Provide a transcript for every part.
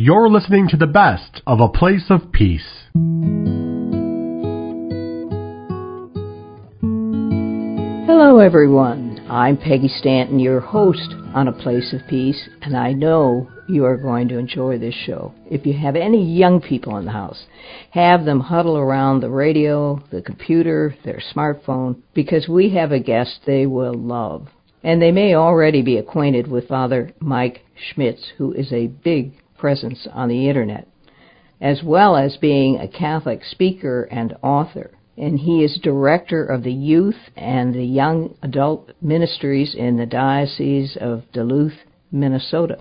You're listening to the best of A Place of Peace. Hello, everyone. I'm Peggy Stanton, your host on A Place of Peace, and I know you are going to enjoy this show. If you have any young people in the house, have them huddle around the radio, the computer, their smartphone, because we have a guest they will love. And they may already be acquainted with Father Mike Schmitz, who is a big presence on the internet, as well as being a Catholic speaker and author. And he is director of the youth and the young adult ministries in the Diocese of Duluth, Minnesota.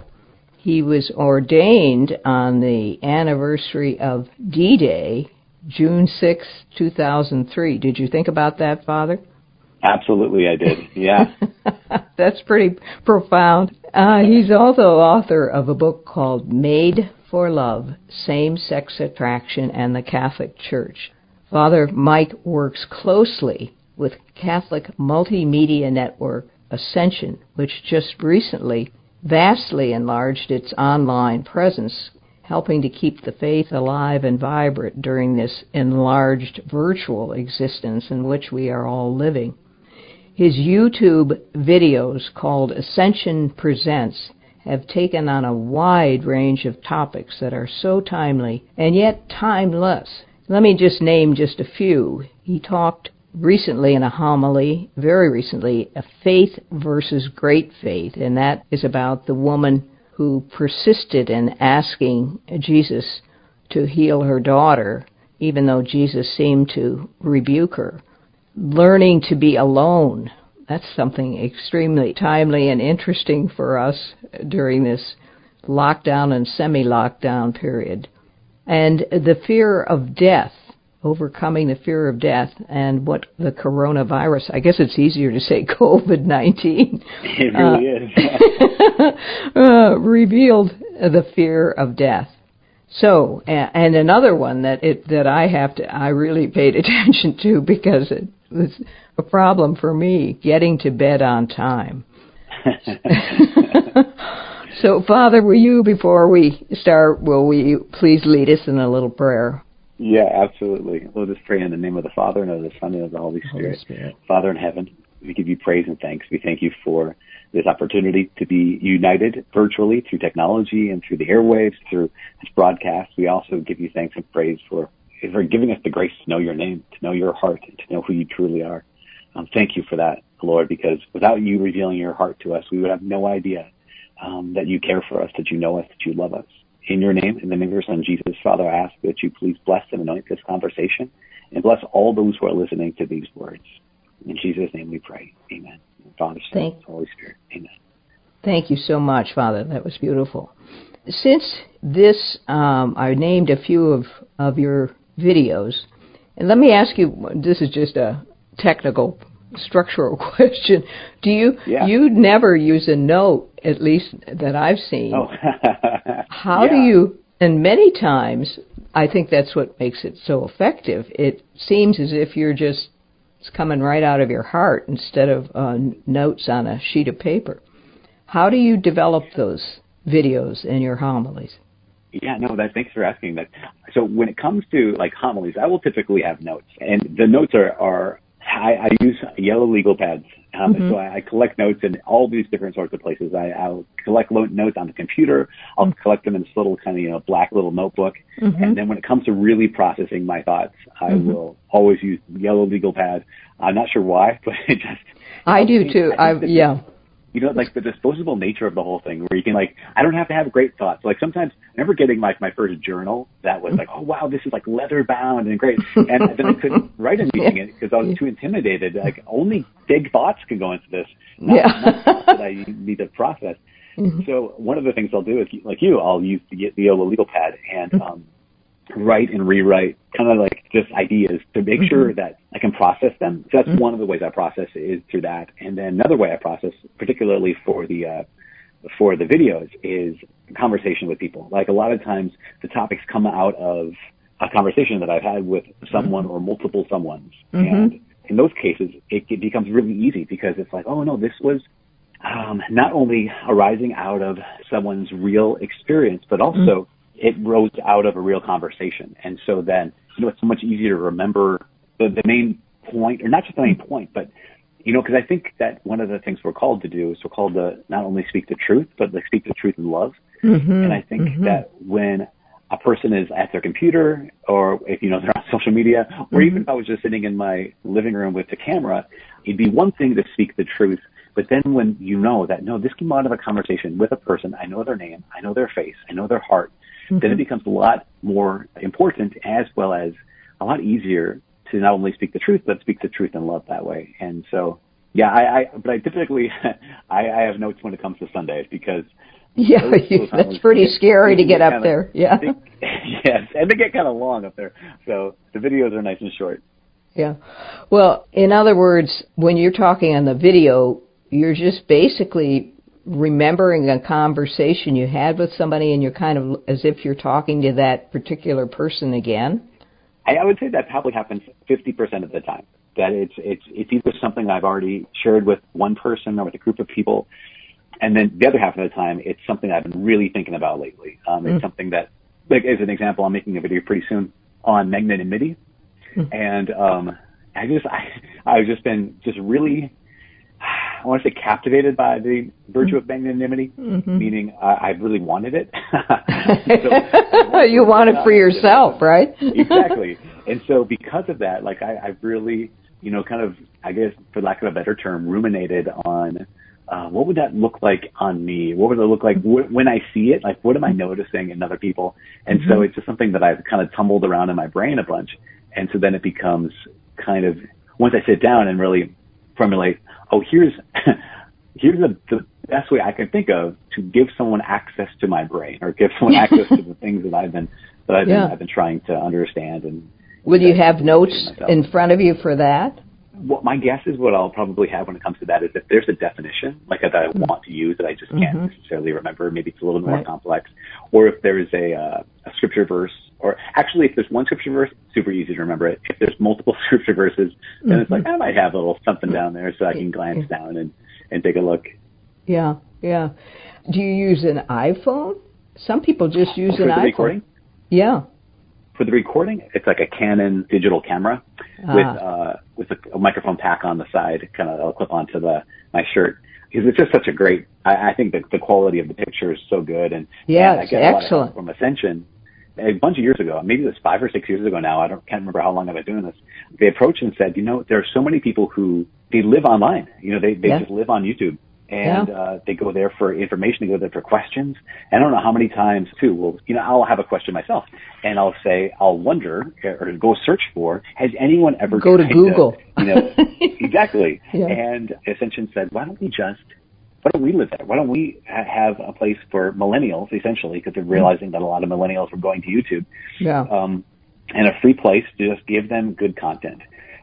He was ordained on the anniversary of D Day, June 6, 2003. Did you think about that, Father? Absolutely, I did. Yeah. That's pretty profound. Uh, he's also author of a book called Made for Love Same Sex Attraction and the Catholic Church. Father Mike works closely with Catholic multimedia network Ascension, which just recently vastly enlarged its online presence, helping to keep the faith alive and vibrant during this enlarged virtual existence in which we are all living. His YouTube videos called Ascension Presents have taken on a wide range of topics that are so timely and yet timeless. Let me just name just a few. He talked recently in a homily, very recently, a faith versus great faith, and that is about the woman who persisted in asking Jesus to heal her daughter, even though Jesus seemed to rebuke her learning to be alone. That's something extremely timely and interesting for us during this lockdown and semi lockdown period. And the fear of death, overcoming the fear of death, and what the coronavirus, I guess it's easier to say COVID 19. It really uh, is. uh, revealed the fear of death. So, and another one that it that I have to I really paid attention to because it was a problem for me getting to bed on time. so, Father, will you before we start, will you please lead us in a little prayer? Yeah, absolutely. We'll just pray in the name of the Father and of the Son and of the Holy Spirit. Holy Spirit. Father in heaven, we give you praise and thanks. We thank you for this opportunity to be united virtually through technology and through the airwaves, through this broadcast. We also give you thanks and praise for, for giving us the grace to know your name, to know your heart, and to know who you truly are. Um, thank you for that, Lord, because without you revealing your heart to us, we would have no idea um, that you care for us, that you know us, that you love us. In your name, and in the name of your Son, Jesus, Father, I ask that you please bless and anoint this conversation and bless all those who are listening to these words. In Jesus' name we pray. Amen. Father, Son, Thank- Holy Spirit. Amen. Thank you so much, Father. That was beautiful. Since this, um, I named a few of, of your videos, and let me ask you this is just a technical structural question. Do you Yeah. you never use a note, at least that I've seen. Oh. How do you and many times I think that's what makes it so effective. It seems as if you're just it's coming right out of your heart instead of uh, notes on a sheet of paper. How do you develop those videos in your homilies? Yeah, no, that thanks for asking that. So when it comes to like homilies, I will typically have notes, and the notes are are I, I use yellow legal pads. Um, Mhm. So I, I collect notes in all these different sorts of places. I, I'll collect lo- notes on the computer. I'll collect them in this little kind of you know black little notebook. Mhm. And then when it comes to really processing my thoughts, I Mhm. will always use yellow legal pad. I'm not sure why, but it just I do too. I that- yeah. You know, like the disposable nature of the whole thing, where you can like, I don't have to have great thoughts. Like sometimes, I remember getting like my first journal that was like, oh wow, this is like leather bound and great, and then I couldn't write anything in it because I was too intimidated. Like only big thoughts can go into this, not, Yeah. not that I need to process. Mhm. So one of the things I'll do is, like you, I'll use the, the Yola legal pad and um, write and rewrite kind of like just ideas to make sure that I can process them. So that's one of the ways I process is through that. And then another way I process, particularly for the uh, for the videos, is conversation with people. Like a lot of times, the topics come out of a conversation that I've had with someone or multiple someones, Mhm. and in those cases, it, it becomes really easy because it's like, oh no, this was um, not only arising out of someone's real experience, but also it rose out of a real conversation. And so then, you know, it's so much easier to remember the, the main point, or not just the main point, but you know, because I think that one of the things we're called to do is we're called to not only speak the truth, but like speak the truth in love. Mm-hmm, and I think mm-hmm. that when a person is at their computer or if you know they're on social media or Mm-hmm. even if I was just sitting in my living room with the camera, it'd be one thing to speak the truth. But then when you know that no, this came out of a conversation with a person, I know their name, I know their face, I know their heart, then Mm-hmm. it becomes a lot more important as well as a lot easier to not only speak the truth, but speak the truth in love that way. And so, yeah, I, I but I typically, I, I have notes when it comes to Sundays because yeah, those- you- those that's pretty scary to get up kinda- there. Yeah. they- yes, and they get kind of long up there. So the videos are nice and short. Yeah. Well, in other words, when you're talking on the video, you're just basically remembering a conversation you had with somebody and you're kind of as if you're talking to that particular person again. I, I would say that probably happens 50% of the time. That it's it's it's either something I've already shared with one person or with a group of people, and then the other half of the time it's something I've been really thinking about lately. Um, It's something that, like as an example, I'm making a video pretty soon on magnanimity, and um, I just I I've just been just really I want to say captivated by the virtue of mm-hmm. magnanimity, mm-hmm. meaning I, I really wanted it. So- you want it for yourself, right? exactly. And so because of that, like I, I've really, you know, kind of, I guess, for lack of a better term, ruminated on uh, what would that look like on me? What would it look like w- when I see it? Like, what am I mm-hmm. noticing in other people? And so it's just something that I've kind of tumbled around in my brain a bunch. And so then it becomes kind of, once I sit down and really formulate, oh, here's, here's the, the best way I can think of to give someone access to my brain or give someone access to the things that I've been, that I've been, I've been trying to understand and, Will you have notes in front of you for that? What my guess is what I'll probably have when it comes to that is if there's a definition like that I want to use that I just can't necessarily remember, maybe it's a little bit more Right. complex, or if there's a, uh, a scripture verse, or actually if there's one scripture verse, super easy to remember it. If there's multiple scripture verses, then it's like I might have a little something down there so I can glance down and and take a look. Yeah, yeah. Do you use an iPhone? Some people just use For an iPhone. recording, Yeah. for the recording, it's like a Canon digital camera with uh, with a, a microphone pack on the side, kind of I'll clip onto the my shirt. Because it's just such a great. I, I think that the quality of the picture is so good, and Yeah, and I get a lot of excellent. from Ascension. A bunch of years ago, maybe it was five or six years ago now. I don't can't remember how long I've been doing this. They approached and said, you know, there are so many people who they live online. You know, they they Yeah. just live on YouTube. And Yeah. uh, they go there for information. They go there for questions. And I don't know how many times too. Well, you know, I'll have a question myself, and I'll say, I'll wonder or go search for, has anyone ever Go to Google. you know, exactly. Yeah. And Ascension said, why don't we just, why don't we live there? Why don't we ha- have a place for millennials, essentially, because they're realizing that a lot of millennials are going to YouTube, Yeah. um, and a free place to just give them good content.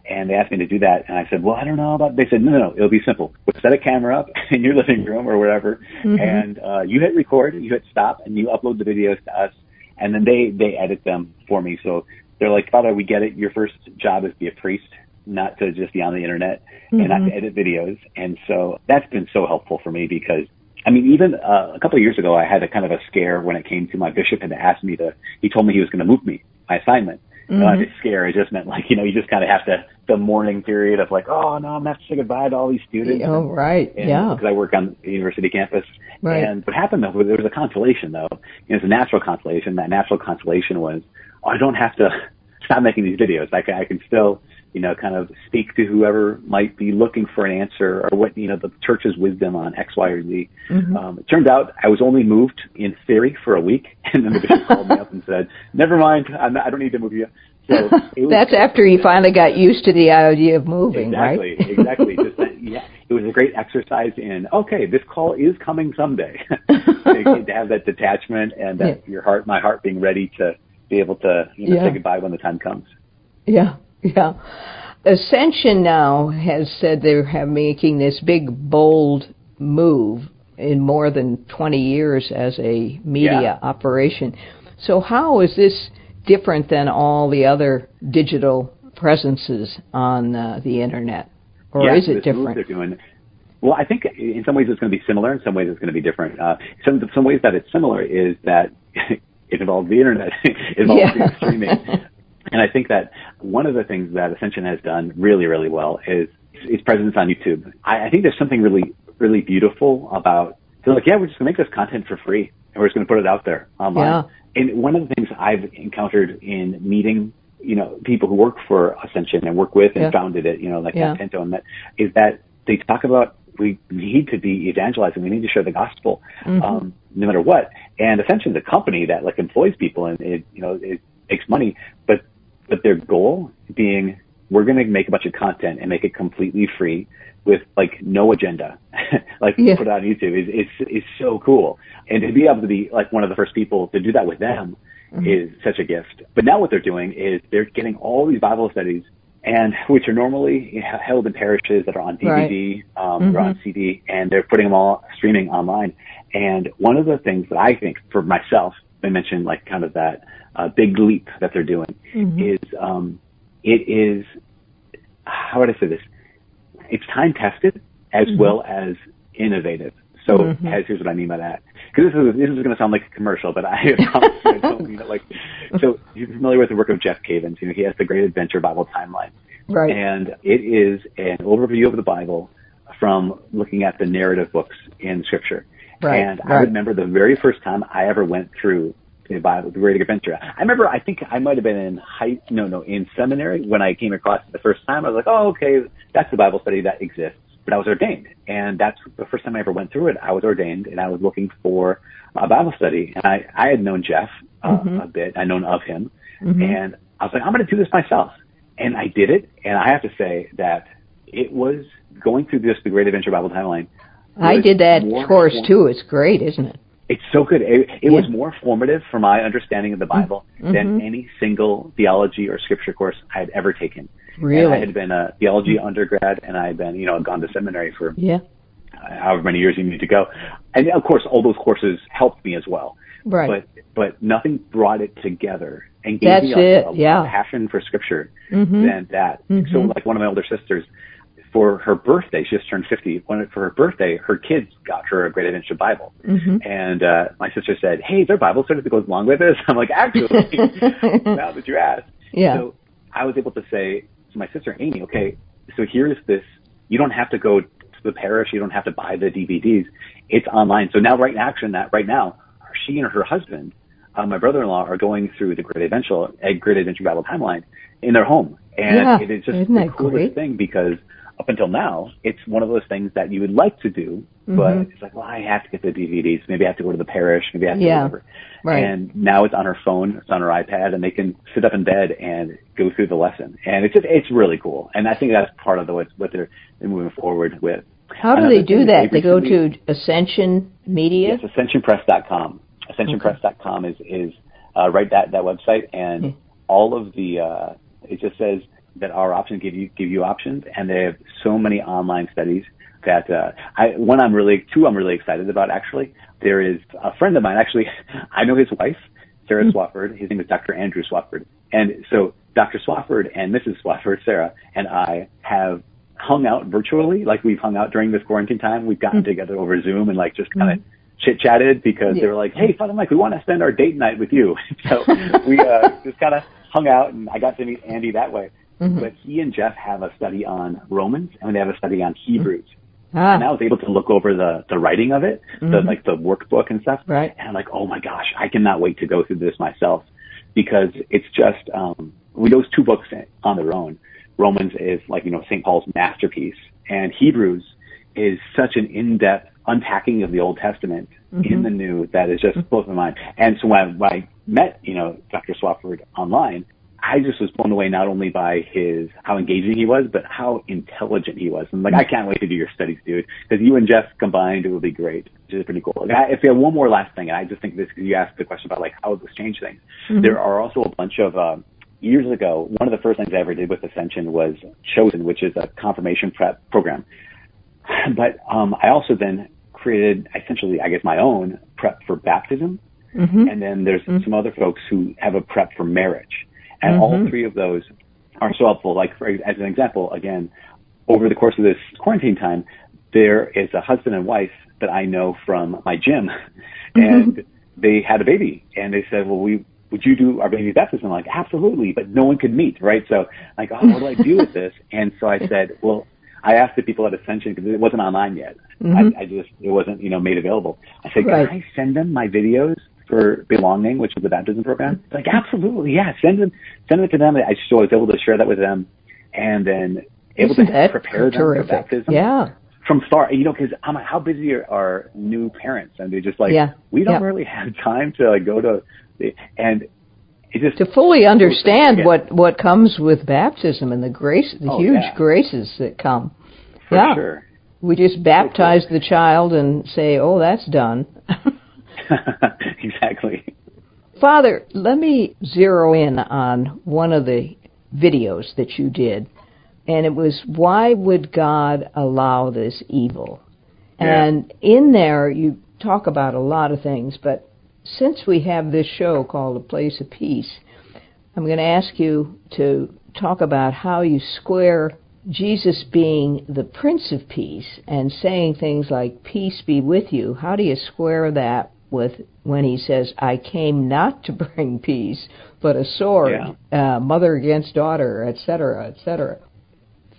And they asked me to do that, and I said, "Well, I don't know about." They said, "No, no, no, it'll be simple. We'll set a camera up in your living room or wherever, and uh, you hit record, you hit stop, and you upload the videos to us, and then they they edit them for me. So they're like, "Father, we get it. Your first job is to be a priest, not to just be on the internet and not to edit videos." And so that's been so helpful for me because I mean, even uh, a couple of years ago, I had a kind of a scare when it came to my bishop had asked me to. He told me he was going to move me my assignment. And I was scare. It just meant like you know you just kind of have to the mourning period of like oh no I'm gonna have to say goodbye to all these students. Oh, right. And, yeah. Because I work on the university campus. Right. And what happened though, was there was a consolation though. It was a natural consolation. That natural consolation was, oh, I don't have to stop making these videos. I can, I can still, you know, kind of speak to whoever might be looking for an answer or what, you know, the church's wisdom on X, Y, or Z. Mm-hmm. Um, it turned out I was only moved in theory for a week. And then the bishop called me up and said, never mind. I'm not, I don't need to move you. So it was, That's after he finally got used to the idea of moving, Exactly, right? exactly. Just that, yeah, it was a great exercise in okay, this call is coming someday. to have that detachment and that Yeah. your heart, my heart, being ready to be able to you know Yeah. say goodbye when the time comes. Yeah, yeah. Ascension now has said they're have making this big, bold move in more than 20 years as a media Yeah. operation. So how is this different than all the other digital presences on uh, the internet? Or yeah, is it different? Well, I think in some ways it's going to be similar. In some ways it's going to be different. Uh, some some ways that it's similar is that it involves the internet, it involves Yeah. streaming. And I think that one of the things that Ascension has done really, really well is its presence on YouTube. I, I think there's something really, really beautiful about they're like, yeah, we're just gonna make this content for free and we're just gonna put it out there online. And one of the things I've encountered in meeting, you know, people who work for Ascension and work with and Yeah. founded it, you know, like Yeah. Pinto and that, is that they talk about we need to be evangelizing. We need to share the gospel, Mm-hmm. um, no matter what. And Ascension's a company that like employs people and it, you know, it makes money, but, but their goal being, we're going to make a bunch of content and make it completely free with like no agenda, like Yeah. put it on YouTube is, is, is so cool. And to be able to be like one of the first people to do that with them Mm-hmm. is such a gift. But now what they're doing is they're getting all these Bible studies and which are normally held in parishes that are on DVD, um, or on CD, and they're putting them all streaming online. And one of the things that I think for myself, I mentioned like kind of that uh, big leap that they're doing is um, it is how would I say this? It's time tested as well as innovative. So as, here's what I mean by that. Because this is this is going to sound like a commercial, but I, I don't mean it like. So you're familiar with the work of Jeff Cavins. You know, he has the Great Adventure Bible Timeline, Right. and it is an overview of the Bible from looking at the narrative books in Scripture. Right, And I remember the very first time I ever went through the Bible, the Great Adventure. I remember, I think I might have been in high, no, no, in seminary when I came across it the first time. I was like, oh, okay, that's the Bible study that exists. But I was ordained, and that's the first time I ever went through it. I was ordained, and I was looking for a Bible study. And I, I had known Jeff uh, a bit. I'd known of him, and I was like, I'm going to do this myself. And I did it, and I have to say that it was going through this the Great Adventure Bible Timeline. I did that course too. It's great, isn't it? it's so good. It, it was more formative for my understanding of the mm-hmm. Bible than mm-hmm. any single theology or scripture course I had ever taken. Really? And I had been a theology mm-hmm. undergrad, and I had been, you know, gone to seminary for Yeah. however many years you need to go. And of course, all those courses helped me as well. Right. But but nothing brought it together and gave That's me a, it, a yeah. Mm-hmm. passion for scripture than that. So like one of my older sisters, for her birthday, she just turned 50. When, for her birthday, her kids got her a Great Adventure Bible. Mm-hmm. And uh, my sister said, hey, is there a Bible study that goes along with this? I'm like, actually, now that you asked. Yeah. So I was able to say to my sister, Amy, okay, so here's this. You don't have to go to the parish. You don't have to buy the DVDs. It's online. So now, right in action, that right now, she and her husband, uh, my brother-in-law, are going through the Great Adventure, Great Adventure Bible timeline in their home, and Yeah. it is just Isn't the coolest great? thing because up until now, it's one of those things that you would like to do, Mm-hmm. but it's like, well, I have to get the DVDs. Maybe I have to go to the parish. Maybe I have to Yeah. whatever. Right. And now it's on her phone, it's on her iPad, and they can sit up in bed and go through the lesson. And it's just, it's really cool. And I think that's part of the, what, what they're, they're moving forward with. How do Another they do that? They go to Ascension Media. Yes, ascensionpress.com. Ascensionpress.com is is uh, right that that website, and Hmm. all of the uh, it just says that our options give you give you options, and they have so many online studies that uh, I one I'm really two I'm really excited about actually. There is a friend of mine actually I know his wife Sarah Swafford. His name is Dr. Andrew Swafford, and so Dr. Swafford and Mrs. Swafford, Sarah, and I have hung out virtually, like we've hung out during this quarantine time. We've gotten together over Zoom and like just kind of chit chatted because they were like, "Hey, Father Mike, we want to spend our date night with you." so we uh, just kind of hung out, and I got to meet Andy that way. Mm-hmm. But he and Jeff have a study on Romans, and they have a study on Hebrews. Mm-hmm. Ah, And I was able to look over the the writing of it, the mm-hmm. like the workbook and stuff. Right. And I'm like, oh my gosh, I cannot wait to go through this myself because it's just um we those two books on their own. Romans is like you know St. Paul's masterpiece, and Hebrews is such an in-depth unpacking of the Old Testament in the New that is just blows my mind. And so when I, when I met you know Dr. Swafford online, I just was blown away not only by his how engaging he was, but how intelligent he was. And like, I can't wait to do your studies, dude, because you and Jeff combined, it would be great. Which is pretty cool. Like, I, if you have one more last thing, and I just think this because you asked the question about like how this changed things. There are also a bunch of um, years ago. One of the first things I ever did with Ascension was Chosen, which is a confirmation prep program. But um, I also then created essentially, I guess, my own prep for baptism. And then there's some other folks who have a prep for marriage. And all three of those are so helpful. Like, for, as an example, again, over the course of this quarantine time, there is a husband and wife that I know from my gym. And they had a baby, and they said, "Well, we would you do our baby baptism?" I'm like, absolutely, but no one could meet, right? So, like, oh, what do I do with this? And so I said, well, I asked the people at Ascension because it wasn't online yet. Mm-hmm. I, I just it wasn't you know made available. I said, right. can I send them my videos for belonging, which was the baptism program? Mm-hmm. Like, absolutely, yeah, send them send them to them. I just was able to share that with them, and then able Isn't to prepare terrific. them for baptism. Yeah from start, you know, because how busy are, are new parents? And they're just like, yeah. we don't yeah. really have time to like go to, and it just to fully understand what what comes with baptism and the grace, the oh, huge yeah. graces that come. For yeah. sure. We just baptize the child and say, "Oh, that's done." exactly. Father, let me zero in on one of the videos that you did, and it was why would God allow this evil? Yeah. And in there, you talk about a lot of things, but since we have this show called A Place of Peace, I'm going to ask you to talk about how you square Jesus being the Prince of Peace and saying things like, Peace be with you. How do you square that with when he says, I came not to bring peace, but a sword, yeah. uh, mother against daughter, etc., etc.?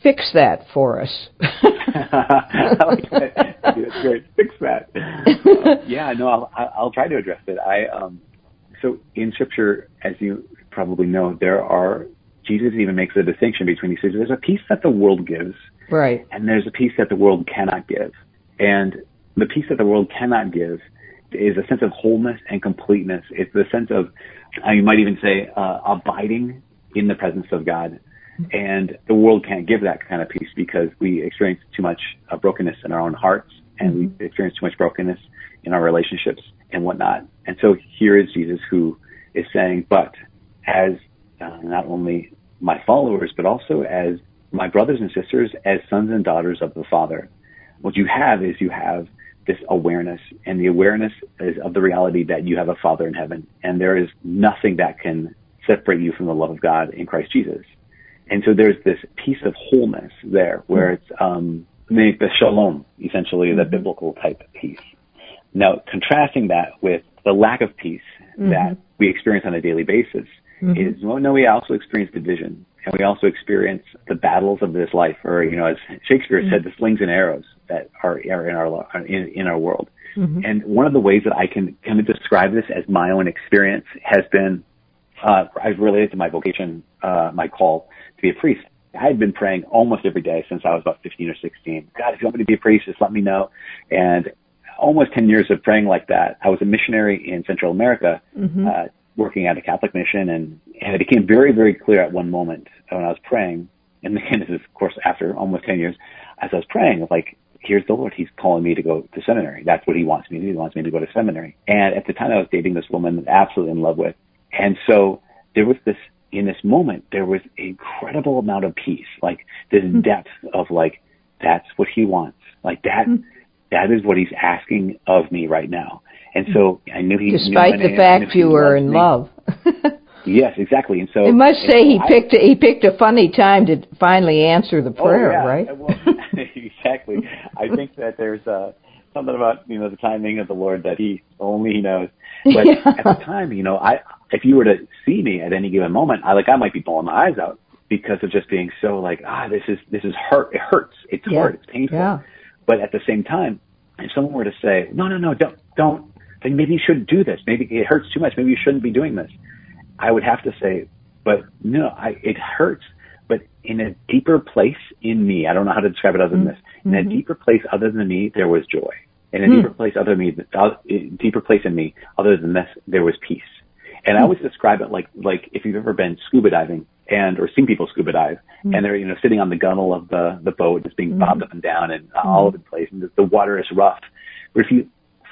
Fix that for us. I like that. That's great. Fix that. Uh, yeah, no, I'll, I'll try to address it. I um, so in Scripture, as you probably know, there are Jesus even makes a distinction between these things. There's a peace that the world gives, right, and there's a peace that the world cannot give. And the peace that the world cannot give is a sense of wholeness and completeness. It's the sense of, uh, you might even say, uh, abiding in the presence of God. And the world can't give that kind of peace because we experience too much uh, brokenness in our own hearts and mm-hmm. we experience too much brokenness in our relationships and whatnot. And so here is Jesus who is saying, but as uh, not only my followers, but also as my brothers and sisters, as sons and daughters of the Father, what you have is you have this awareness, and the awareness is of the reality that you have a Father in heaven, and there is nothing that can separate you from the love of God in Christ Jesus. And so there's this piece of wholeness there where it's um, make the shalom, essentially, the mm-hmm. biblical type peace. Now, contrasting that with the lack of peace mm-hmm. that we experience on a daily basis mm-hmm. is, well, no, we also experience division and we also experience the battles of this life, or, you know, as Shakespeare said, mm-hmm. the slings and arrows that are, are in our, in, in our world. Mm-hmm. And one of the ways that I can kind of describe this as my own experience has been, uh, I've related to my vocation, uh, my call to be a priest. I had been praying almost every day since I was about 15 or 16. God, if you want me to be a priest, just let me know. And almost 10 years of praying like that. I was a missionary in Central America, mm-hmm. uh, working at a Catholic mission, and, and it became very, very clear at one moment when I was praying, and again, this is of course after almost 10 years, as I was praying, like, here's the Lord, He's calling me to go to seminary. That's what He wants me to do. He wants me to go to seminary. And at the time I was dating this woman, absolutely in love with. And so there was this in this moment, there was incredible amount of peace, like this mm-hmm. depth of like, that's what he wants. Like that, mm-hmm. that is what he's asking of me right now. And so I knew he, despite knew the fact you were in me. love. yes, exactly. And so I must say he I, picked he picked a funny time to finally answer the prayer, oh, yeah. right? Well. I think that there's uh, something about you know the timing of the Lord that he only he knows. But yeah. at the time, you know, I if you were to see me at any given moment, I like I might be bawling my eyes out because of just being so like ah this is this is hurt it hurts it's yeah. hard it's painful. Yeah. But at the same time, if someone were to say no no no don't don't then maybe you shouldn't do this maybe it hurts too much maybe you shouldn't be doing this, I would have to say but no I it hurts but in a deeper place in me I don't know how to describe it other than this in mm-hmm. a deeper place other than me there was joy in a Hmm. deeper place other than me, uh, deeper place in me, other than this, there was peace. And I always describe it like, like if you've ever been scuba diving and, or seen people scuba dive Mm. and they're, you know, sitting on the gunnel of the, the boat just being Mm. bobbed up and down and uh, all over the place and the, the water is rough. But if you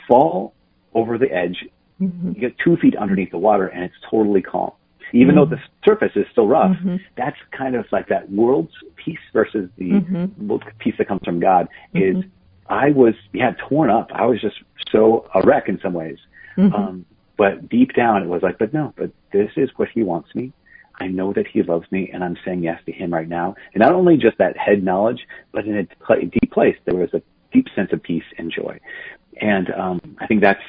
fall over the edge, Mhm. you get two feet underneath the water and it's totally calm. Even though the surface is still rough, Mhm. that's kind of like that world's peace versus the Mhm. world's peace that comes from God is Mhm. I was, yeah, torn up. I was just so a wreck in some ways. Mhm. Um, but deep down it was like, but no, but this is what he wants me. I know that he loves me and I'm saying yes to him right now. And not only just that head knowledge, but in a deep place, there was a deep sense of peace and joy. And, um, I think that's,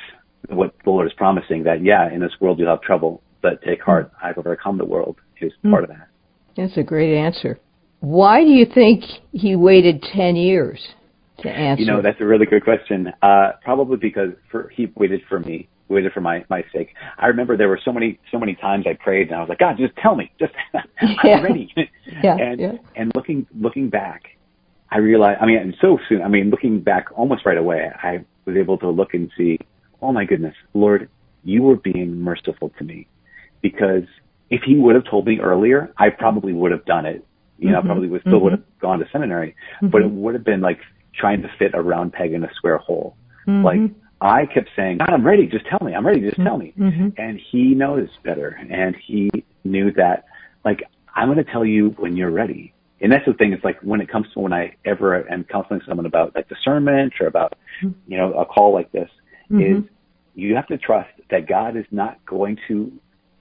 what the Lord is promising that, yeah, in this world you'll have trouble, but take heart, I've overcome the world is mm. part of that. That's a great answer. Why do you think he waited 10 years to answer? You know, that's a really good question. Uh, probably because for, he waited for me, waited for my, my sake. I remember there were so many, so many times I prayed and I was like, God, just tell me, just, I'm yeah. ready. yeah, and, yeah. and looking, looking back, I realized, I mean, and so soon, I mean, looking back almost right away, I was able to look and see, oh my goodness, Lord, you were being merciful to me because if he would have told me earlier, I probably would have done it. You know, mm-hmm. probably would still mm-hmm. would have gone to seminary, mm-hmm. but it would have been like trying to fit a round peg in a square hole. Mm-hmm. Like I kept saying, God, I'm ready. Just tell me. I'm ready. Just tell me. Mm-hmm. And he knows better. And he knew that, like, I'm going to tell you when you're ready. And that's the thing. It's like when it comes to when I ever am counseling someone about like discernment or about, Mm-hmm. you know, a call like this is you have to trust that God is not going to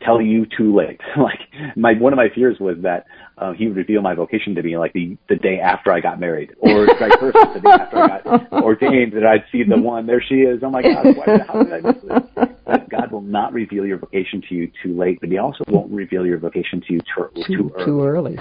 tell you too late. like my one of my fears was that uh, he would reveal my vocation to me like the the day after I got married, or vice versa, the day after I got ordained, that I'd see the one. There she is. Oh my God! Why, how did I miss this? But God will not reveal your vocation to you too late, but He also won't reveal your vocation to you too, too, too early. Too early.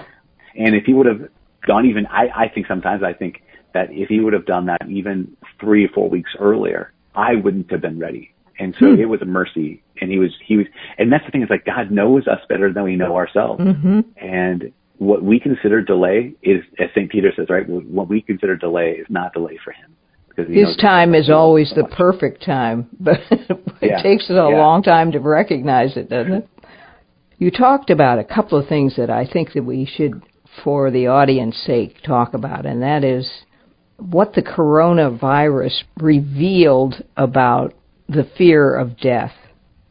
And if He would have gone even, I I think sometimes I think that if He would have done that even three or four weeks earlier, I wouldn't have been ready. And so Hmm. it was a mercy. And he was, he was, and that's the thing is like God knows us better than we know ourselves. Mm-hmm. And what we consider delay is, as St. Peter says, right? What we consider delay is not delay for him. Because His time is so always the much. perfect time, but it Yeah, takes us a yeah. long time to recognize it, doesn't it? You talked about a couple of things that I think that we should, for the audience sake, talk about, and that is what the coronavirus revealed about the fear of death.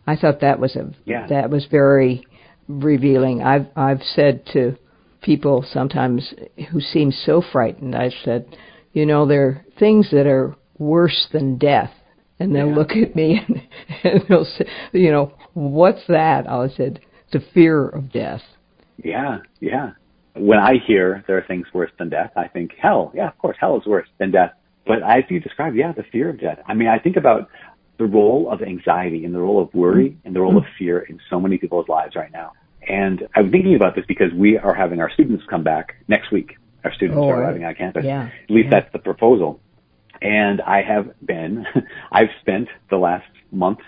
I thought that was a Yeah. that was very revealing. I've I've said to people sometimes who seem so frightened, I've said, you know, there are things that are worse than death. And they'll Yeah. look at me and, and they'll say, you know, what's that? I said, the fear of death. Yeah, yeah. When I hear there are things worse than death, I think hell. Yeah, of course, hell is worse than death. But as you described, yeah, the fear of death. I mean, I think about the role of anxiety and the role of worry and the role of fear in so many people's lives right now. And I'm thinking about this because we are having our students come back next week. Our students Oh, are arriving on campus. Yeah, At least yeah. that's the proposal. And I have been, I've spent the last month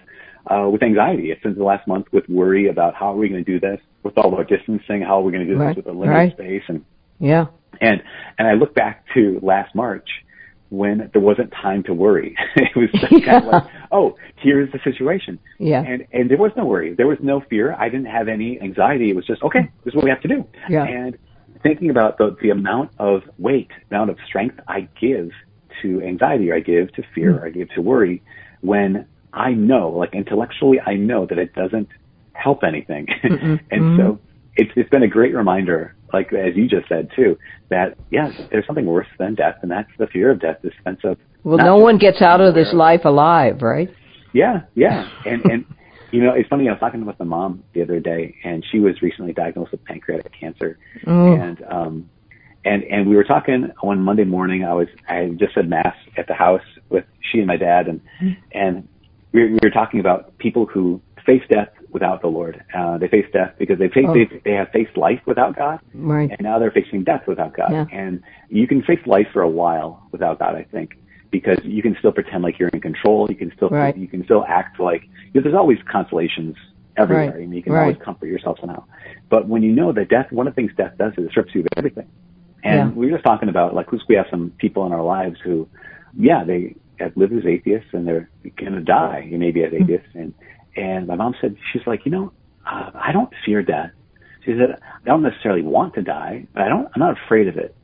uh, with anxiety. I've spent the last month with worry about how are we going to do this with all our distancing, how are we going to do Right, this with a limited right. space, and Yeah. and and I look back to last March when there wasn't time to worry. it was just kind of like, oh, here's the situation. Yeah. And and there was no worry. There was no fear. I didn't have any anxiety. It was just okay. This is what we have to do. Yeah. And thinking about the the amount of weight, amount of strength I give to anxiety, or I give to fear, or I give to worry, when I know, like intellectually, I know that it doesn't help anything. and so mm-hmm. it's it's been a great reminder, like as you just said too, that yes, there's something worse than death, and that's the fear of death, this sense of Well, no one gets out of this life alive, right? yeah, yeah. And and you know, it's funny, I was talking with a mom the other day and she was recently diagnosed with pancreatic cancer. Oh. And um and and we were talking one Monday morning, I was I had just said mass at the house with she and my dad and and we were, we were talking about people who face death without the Lord. Uh they face death because they face Oh. they, they have faced life without God Right. and now they're facing death without God. Yeah. And you can face life for a while without God, I think, because you can still pretend like you're in control. You can still Right. you can still act like you know, there's always consolations everywhere, Right. and you can Right. always comfort yourself somehow. But when you know that death, one of the things death does is it strips you of everything. And Yeah. we were just talking about like we have some people in our lives who, yeah, they have lived as atheists and they're gonna die maybe as atheists. And and my mom said she's like, you know, uh, I don't fear death. She said, I don't necessarily want to die, but I don't, I'm not afraid of it.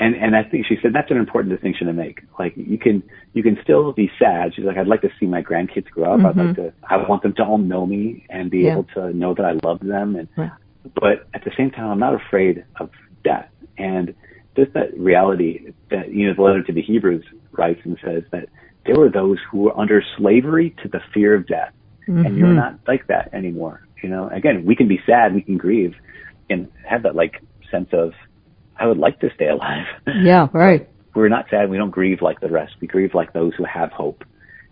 And, and I think she said that's an important distinction to make. Like you can, you can still be sad. She's like, I'd like to see my grandkids grow up. I'd like to, I want them to all know me and be Yeah. able to know that I love them. And, Yeah. but at the same time, I'm not afraid of death. And just that reality that, you know, the letter to the Hebrews writes and says that there were those who were under slavery to the fear of death. And you're not like that anymore. You know, again, we can be sad, we can grieve and have that like sense of, I would like to stay alive. Yeah, right. We're not sad. We don't grieve like the rest. We grieve like those who have hope.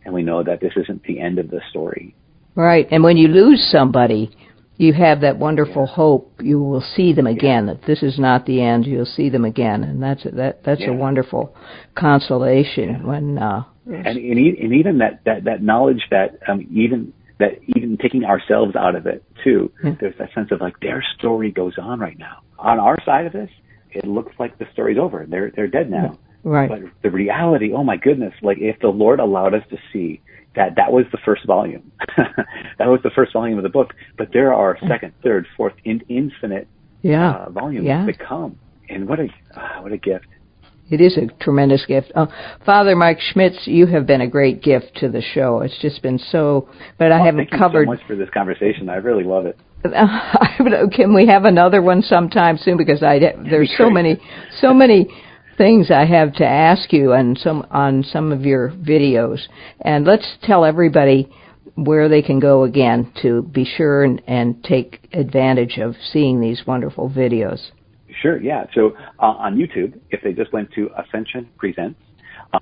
and we know that this isn't the end of the story. Right. And when you lose somebody, you have that wonderful hope you will see them again. That this is not the end. You'll see them again, and that's a, that that's Yeah. a wonderful consolation Yeah. when. Uh, and, and, and even that, that, that knowledge that um, even that even taking ourselves out of it too, Yeah. there's that sense of like their story goes on right now. On our side of this, it looks like the story's over. They're they're dead now. right. But the reality, oh my goodness, like if the Lord allowed us to see that that was the first volume, that was the first volume of the book, but there are second, third, fourth, in, infinite yeah. uh, volumes Yeah. to come. And what a ah, what a gift. It is a tremendous gift. Uh, Father Mike Schmitz, you have been a great gift to the show. It's just been so, but I haven't thank covered. you so much for this conversation. I really love it. Can we have another one sometime soon? Because I there's so many, so many things I have to ask you on some on some of your videos. And let's tell everybody where they can go again to be sure and, and take advantage of seeing these wonderful videos. Sure, yeah. So uh, on YouTube, if they just went to Ascension Presents,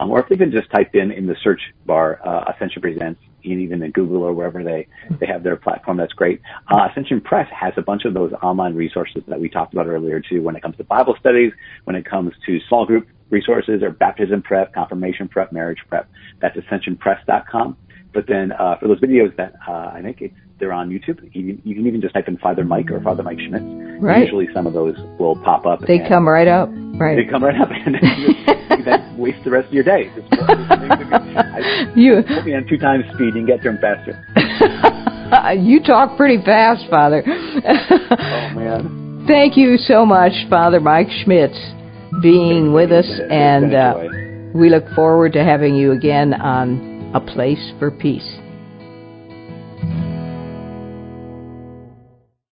um, or if they even just typed in in the search bar uh, Ascension Presents, and even in Google or wherever they they have their platform, that's great. Uh, Ascension Press has a bunch of those online resources that we talked about earlier too. When it comes to Bible studies, when it comes to small group resources or baptism prep, confirmation prep, marriage prep, that's ascensionpress.com. But then uh, for those videos that uh, I make, it's, they're on YouTube, you, you can even just type in Father Mike or Father Mike Schmitz. Right. Usually some of those will pop up. They come right up. Right. they come right up and then waste the rest of your day. Just, just I, You put me on two times speed, you can get to them faster. you talk pretty fast, Father. Oh man, Thank you so much, Father Mike Schmitz, being with us, It's been a and uh, we look forward to having you again on A Place for Peace.